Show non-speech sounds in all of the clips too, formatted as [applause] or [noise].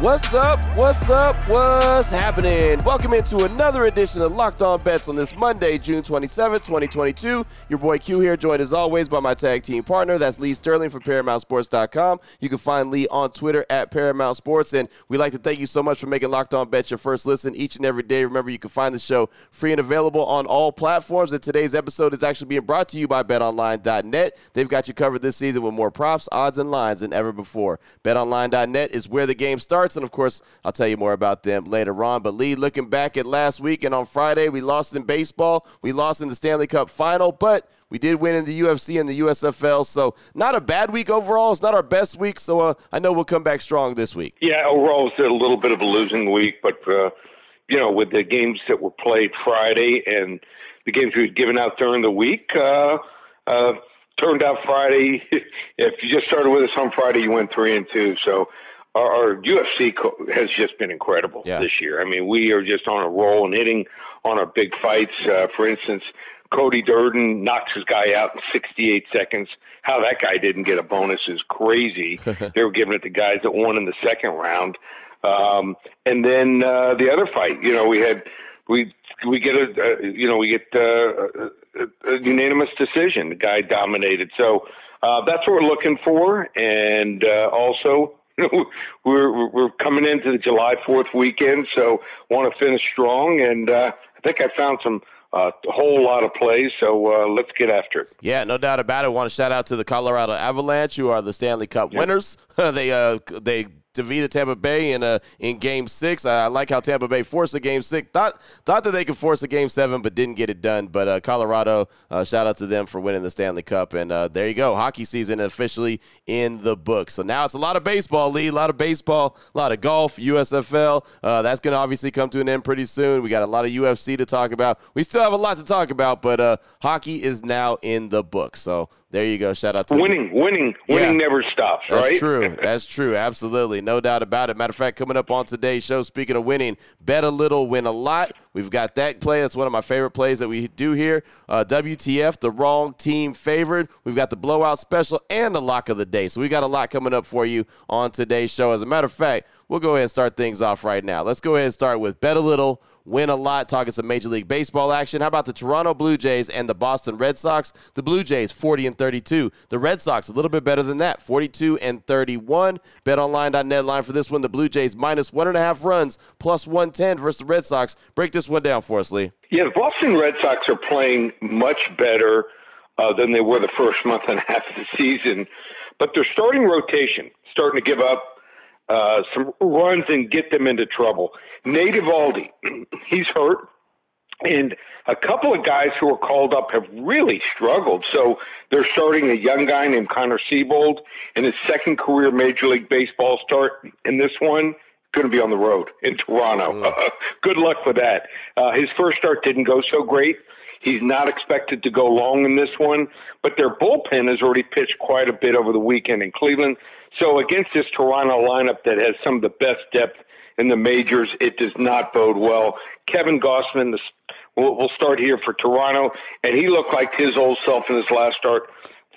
What's up? What's up? What's happening? Welcome into another edition of Locked On Bets on this Monday, June 27th, 2022. Your boy Q here, joined as always by my tag team partner. That's Lee Sterling from ParamountSports.com. You can find Lee on Twitter at Paramount Sports. And we'd like to thank you so much for making Locked On Bets your first listen each and every day. Remember, you can find the show free and available on all platforms. And today's episode is actually being brought to you by BetOnline.net. They've got you covered this season with more props, odds, and lines than ever before. BetOnline.net is where the game starts, and of course, I'll tell you more about them later on. But Lee, looking back at last week and on Friday, we lost in baseball, we lost in the Stanley Cup final, but we did win in the UFC and the USFL, so not a bad week overall. It's not our best week, so uh, I know we'll come back strong this week. Yeah, overall it's a little bit of a losing week, but uh, you know, with the games that were played Friday and the games we had given out during the week, uh, uh, turned out Friday. [laughs] if you just started with us on Friday, you went three and two. So our, our UFC co- has just been incredible yeah. this year. I mean, we are just on a roll and hitting on our big fights. Uh, for instance, Cody Durden knocks his guy out in 68 seconds. How that guy didn't get a bonus is crazy. [laughs] they were giving it to guys that won in the second round. Um, and then uh, the other fight, you know, we had we we get a uh, you know we get uh, a, a unanimous decision. The guy dominated, so uh, that's what we're looking for. And uh, also, [laughs] we're we're coming into the July Fourth weekend, so want to finish strong. And uh, I think I found some uh, a whole lot of plays. So uh, let's get after it. Yeah, no doubt about it. I want to shout out to the Colorado Avalanche, who are the Stanley Cup yep. winners. [laughs] they uh, they defeated Tampa Bay in a in Game Six. I, I like how Tampa Bay forced a Game Six. Thought thought that they could force a Game Seven, but didn't get it done. But uh, Colorado, uh, shout out to them for winning the Stanley Cup. And uh, there you go, hockey season officially in the books. So now it's a lot of baseball, Lee. A lot of baseball, a lot of golf, USFL. Uh, that's going to obviously come to an end pretty soon. We got a lot of UFC to talk about. We still have a lot to talk about, but uh, hockey is now in the book. So there you go. Shout out to winning, the, winning, winning yeah, never stops. That's right? true. [laughs] That's true. Absolutely, no doubt about it. Matter of fact, coming up on today's show, speaking of winning, bet a little, win a lot. We've got that play. That's one of my favorite plays that we do here. Uh, WTF, the wrong team favored. We've got the blowout special and the lock of the day. So we got a lot coming up for you on today's show. As a matter of fact, we'll go ahead and start things off right now. Let's go ahead and start with bet a little, win a lot, talking some Major League Baseball action. How about the Toronto Blue Jays and the Boston Red Sox? The Blue Jays 40 and 32. The Red Sox a little bit better than that, 42 and 31. BetOnline.net line for this one. The Blue Jays minus one and a half runs, plus 110 versus the Red Sox. Break this one down for us, Lee. Yeah, the Boston Red Sox are playing much better uh, than they were the first month and a half of the season, but their starting rotation starting to give up uh, some runs and get them into trouble. Nate Eovaldi, [clears throat] he's hurt, and a couple of guys who are called up have really struggled. So they're starting a young guy named Connor Seabold in his second career Major League Baseball start, in this one going to be on the road in Toronto. Mm. [laughs] good luck with that. Uh, his first start didn't go so great. He's not expected to go long in this one, but their bullpen has already pitched quite a bit over the weekend in Cleveland. So against this Toronto lineup that has some of the best depth in the majors, it does not bode well. Kevin we'll, we'll start here for Toronto, and he looked like his old self in his last start.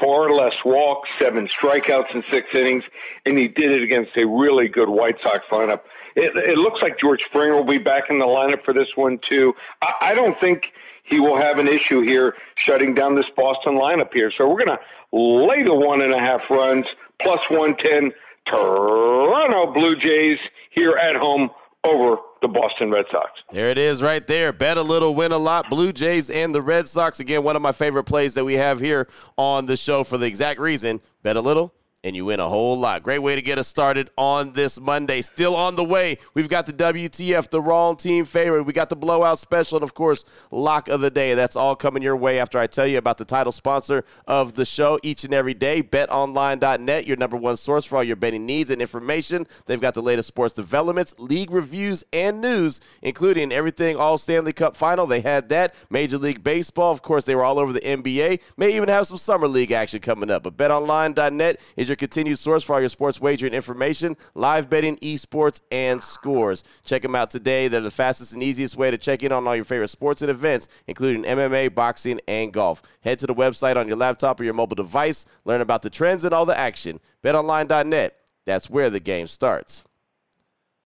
Four less walks, seven strikeouts in six innings, and he did it against a really good White Sox lineup. It, it looks like George Springer will be back in the lineup for this one too. I, I don't think he will have an issue here shutting down this Boston lineup here. So we're going to lay the one and a half runs plus 110 Toronto Blue Jays here at home over the Boston Red Sox. There it is right there. Bet a little, win a lot. Blue Jays and the Red Sox. Again, one of my favorite plays that we have here on the show for the exact reason. Bet a little, and you win a whole lot. Great way to get us started on this Monday. Still on the way. We've got the WTF, the wrong team favorite. We got the blowout special, and of course, lock of the day. That's all coming your way after I tell you about the title sponsor of the show each and every day. BetOnline.net, your number one source for all your betting needs and information. They've got the latest sports developments, league reviews, and news, including everything all Stanley Cup final. They had that. Major League Baseball, of course, they were all over the NBA. May even have some summer league action coming up. But BetOnline.net is your your continued source for all your sports wagering information, live betting, esports, and scores. Check them out today. They're the fastest and easiest way to check in on all your favorite sports and events, including MMA, boxing, and golf. Head to the website on your laptop or your mobile device. Learn about the trends and all the action. BetOnline.net. That's where the game starts.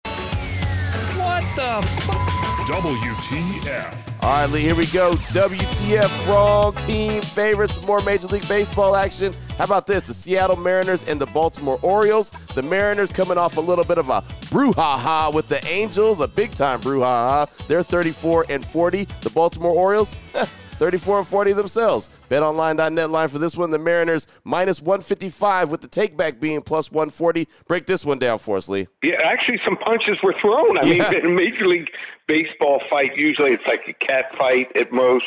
What the f- WTF. All right, Lee, here we go. WTF, wrong team favorites, more Major League Baseball action. How about this? The Seattle Mariners and the Baltimore Orioles. The Mariners coming off a little bit of a brouhaha with the Angels, a big time brouhaha. They're 34 and 40. The Baltimore Orioles, [laughs] 34 and 40 themselves. BetOnline.net line for this one. The Mariners minus 155 with the takeback being plus 140. Break this one down for us, Lee. Yeah, actually, some punches were thrown. I Yeah. mean, in a Major League Baseball fight, usually it's like a cat fight at most.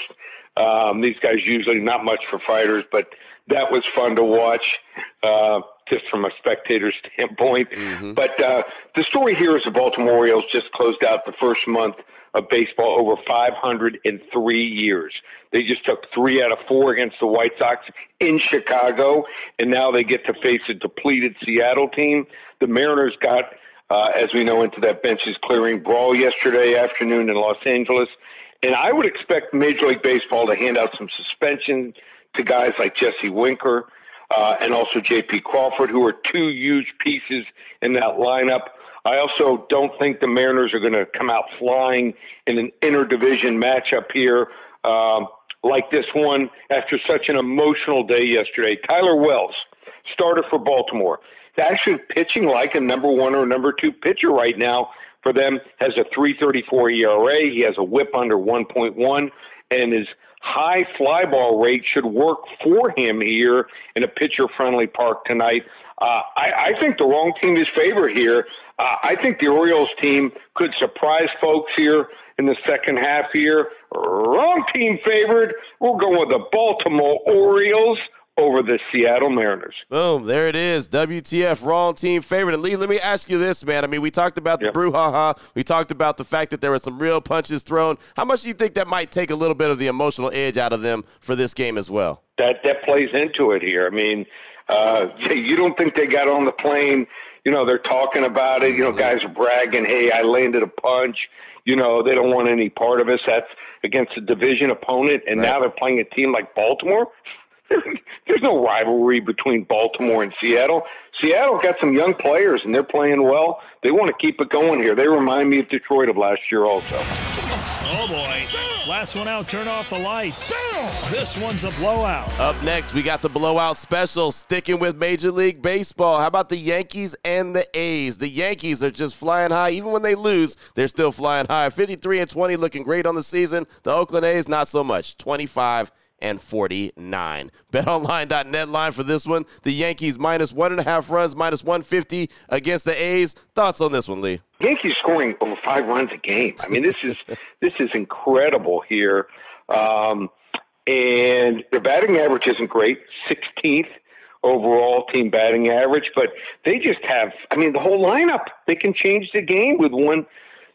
Um, these guys usually not much for fighters, but that was fun to watch, uh, just from a spectator [laughs] standpoint. But uh, the story here is the Baltimore Orioles just closed out the first month of baseball over 503 years. They just took three out of four against the White Sox in Chicago, and now they get to face a depleted Seattle team. The Mariners got, uh, as we know, into that benches clearing brawl yesterday afternoon in Los Angeles. And I would expect Major League Baseball to hand out some suspension to guys like Jesse Winker uh, and also J.P. Crawford, who are two huge pieces in that lineup. I also don't think the Mariners are going to come out flying in an interdivision matchup here um, like this one after such an emotional day yesterday. Tyler Wells, starter for Baltimore, actually pitching like a number one or number two pitcher right now for them. Has a 3.34 ERA. He has a WHIP under 1.1, and his high fly ball rate should work for him here in a pitcher friendly park tonight. Uh, I, I think the wrong team is favored here. Uh, I think the Orioles team could surprise folks here in the second half here. Wrong team favored. We're going with the Baltimore Orioles over the Seattle Mariners. Boom, there it is. WTF, wrong team favorite. And Lee, let me ask you this, man. I mean, we talked about the Yep. brouhaha. We talked about the fact that there were some real punches thrown. How much do you think that might take a little bit of the emotional edge out of them for this game as well? that that plays into it here. I mean, uh, [laughs] you don't think they got on the plane? You know, they're talking about it. You know, guys are bragging, "Hey, I landed a punch." You know, they don't want any part of us. That's against a division opponent, and now they're playing a team like Baltimore. [laughs] There's no rivalry between Baltimore and Seattle. Seattle got some young players, and they're playing well. They want to keep it going here. They remind me of Detroit of last year, also. Oh boy. Last one out, turn off the lights. This one's a blowout. Up next, we got the blowout special sticking with Major League Baseball. How about the Yankees and the A's? The Yankees are just flying high. Even when they lose, they're still flying high. 53 and 20 looking great on the season. The Oakland A's, not so much. 25 and 49. BetOnline.net line for this one. The Yankees minus one and a half runs, minus 150 against the A's. Thoughts on this one, Lee? Yankees scoring over five runs a game. I mean, this is [laughs] this is incredible here. Um, and their batting average isn't great, 16th overall team batting average, but they just have. I mean, the whole lineup. They can change the game with one,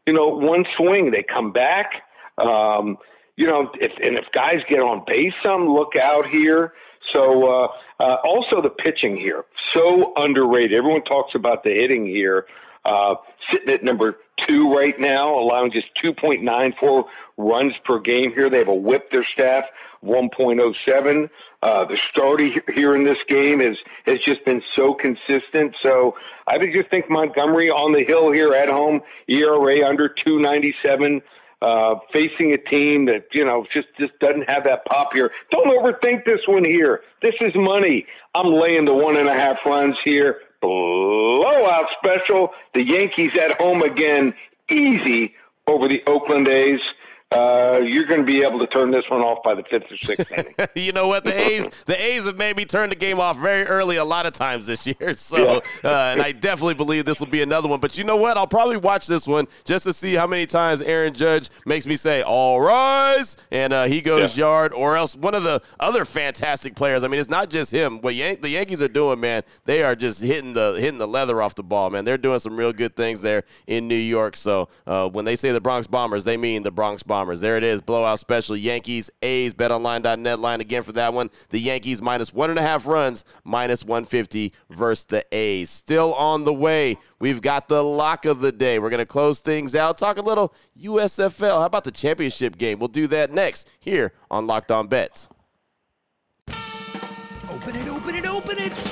you know, one swing. They come back. Um, you know, if and if guys get on base, some look out here. So uh, uh, also the pitching here, so underrated. Everyone talks about the hitting here. Uh, sitting at number two right now, allowing just 2.94 runs per game here. They have a whip their staff 1.07. Uh, the starter here in this game is has just been so consistent. So I just think Montgomery on the hill here at home, ERA under 297. Uh, facing a team that you know just just doesn't have that pop here. Don't overthink this one here. This is money. I'm laying the one and a half runs here. Blowout special. The Yankees at home again, easy over the Oakland A's. Uh, you're going to be able to turn this one off by the fifth or sixth inning. [laughs] you know what? The A's, the A's have made me turn the game off very early a lot of times this year. [laughs] So, uh, and I definitely believe this will be another one. But you know what? I'll probably watch this one just to see how many times Aaron Judge makes me say "All rise" and uh, he goes Yeah. yard, or else one of the other fantastic players. I mean, it's not just him. What Yan- the Yankees are doing, man, they are just hitting the hitting the leather off the ball, man. They're doing some real good things there in New York. So, uh, when they say the Bronx Bombers, they mean the Bronx Bombers. Bombers. There it is. Blowout special. Yankees, A's, betonline.net line again for that one. The Yankees minus one and a half runs, minus 150 versus the A's. Still on the way. We've got the lock of the day. We're going to close things out. Talk a little USFL. How about the championship game? We'll do that next here on Locked On Bets. Open it, open it, open it.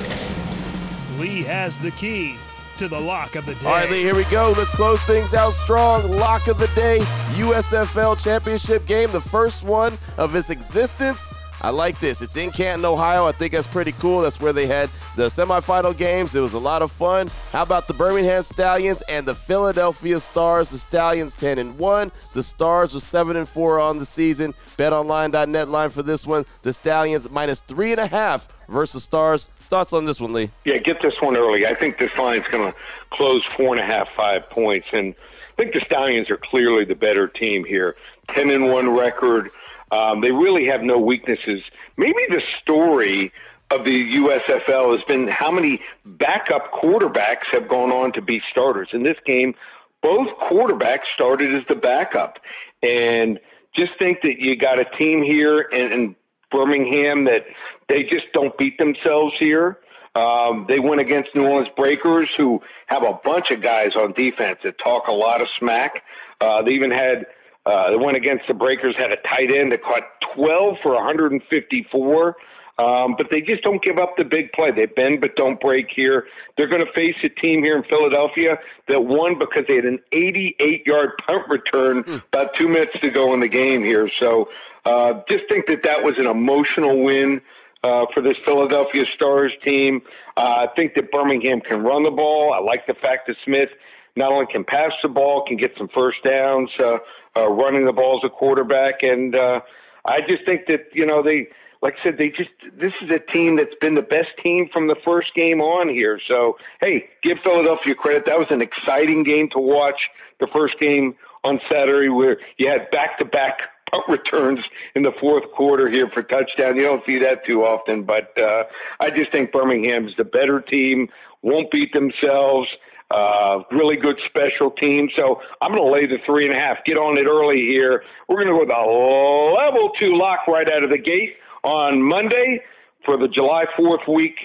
Lee has the key to the lock of the day. All right, Lee, here we go. Let's close things out strong. Lock of the day, USFL championship game, the first one of its existence. I like this. It's in Canton, Ohio. I think that's pretty cool. That's where they had the semifinal games. It was a lot of fun. How about the Birmingham Stallions and the Philadelphia Stars? The Stallions 10 and 1. The Stars are 7 and 4 on the season. BetOnline.net line for this one. The Stallions minus three and a half versus Stars. Thoughts on this one, Lee? Yeah, get this one early. I think this line's going to close four and a half, five points, and I think the Stallions are clearly the better team here. Ten and one record. Um, they really have no weaknesses. Maybe the story of the USFL has been how many backup quarterbacks have gone on to be starters. In this game, both quarterbacks started as the backup, and just think that you got a team here and, in Birmingham that they just don't beat themselves here. Um, they went against New Orleans Breakers, who have a bunch of guys on defense that talk a lot of smack. Uh, they even had uh, they went against the Breakers, had a tight end that caught 12 for 154. Um, but they just don't give up the big play. They bend but don't break here. They're going to face a team here in Philadelphia that won because they had an 88 yard punt return mm. about two minutes to go in the game here. So uh, just think that that was an emotional win. Uh, for this Philadelphia Stars team. Uh, I think that Birmingham can run the ball. I like the fact that Smith not only can pass the ball, can get some first downs, uh, uh, running the ball as a quarterback, and uh, I just think that you know they, like I said, they just this is a team that's been the best team from the first game on here. So hey, give Philadelphia credit. That was an exciting game to watch. The first game on Saturday where you had back to back punt returns in the fourth quarter here for touchdown. You don't see that too often, but uh, I just think Birmingham's the better team. Won't beat themselves. Uh, really good special team. So I'm going to lay the three and a half. Get on it early here. We're going to go with a level two lock right out of the gate on Monday for the July 4th week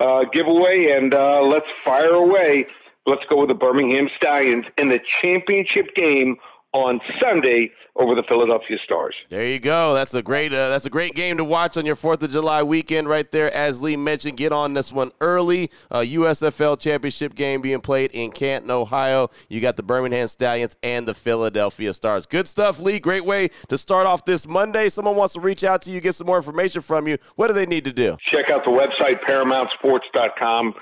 uh, giveaway. And uh, let's fire away. Let's go with the Birmingham Stallions in the championship game on Sunday over the Philadelphia Stars. There you go. That's a great uh, that's a great game to watch on your Fourth of July weekend, right there. As Lee mentioned, get on this one early. Uh, USFL championship game being played in Canton, Ohio. You got the Birmingham Stallions and the Philadelphia Stars. Good stuff, Lee. Great way to start off this Monday. Someone wants to reach out to you, get some more information from you. What do they need to do? Check out the website ParamountSports.com.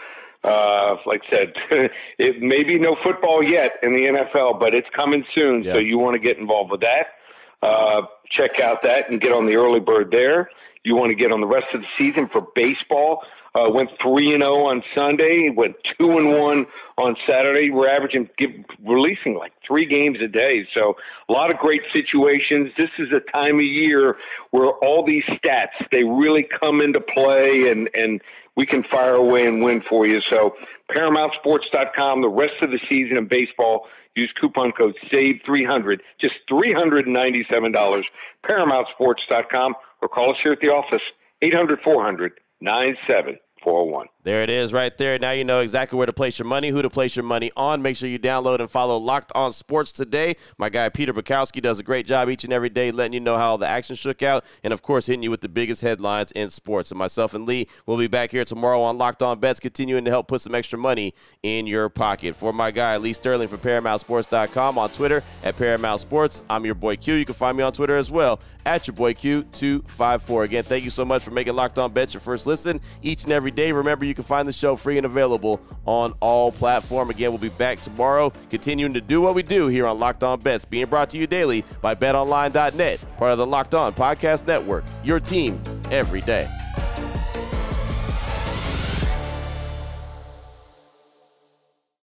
Uh, like I said, [laughs] it may be no football yet in the NFL, but it's coming soon. Yeah. So you want to get involved with that. Uh, check out that and get on the early bird there. You want to get on the rest of the season for baseball. Uh, went three and zero oh on Sunday. Went two and one on Saturday. We're averaging give, releasing like three games a day. So a lot of great situations. This is a time of year where all these stats they really come into play, and and we can fire away and win for you. So ParamountSports.com. The rest of the season in baseball. Use coupon code SAVE300, just $397. ParamountSports.com or call us here at the office, 800 400 9741. There it is right there. Now you know exactly where to place your money, who to place your money on. Make sure you download and follow Locked On Sports today. My guy Peter Bukowski does a great job each and every day letting you know how the action shook out and, of course, hitting you with the biggest headlines in sports. And myself and Lee will be back here tomorrow on Locked On Bets, continuing to help put some extra money in your pocket. For my guy Lee Sterling from ParamountSports.com on Twitter at Paramount Sports, I'm your boy Q. You can find me on Twitter as well at your boy Q254. Again, thank you so much for making Locked On Bets your first listen each and every day. Remember, you can find the show free and available on all platform. Again, we'll be back tomorrow, continuing to do what we do here on Locked On Bets, being brought to you daily by BetOnline.net, part of the Locked On Podcast Network. Your team every day.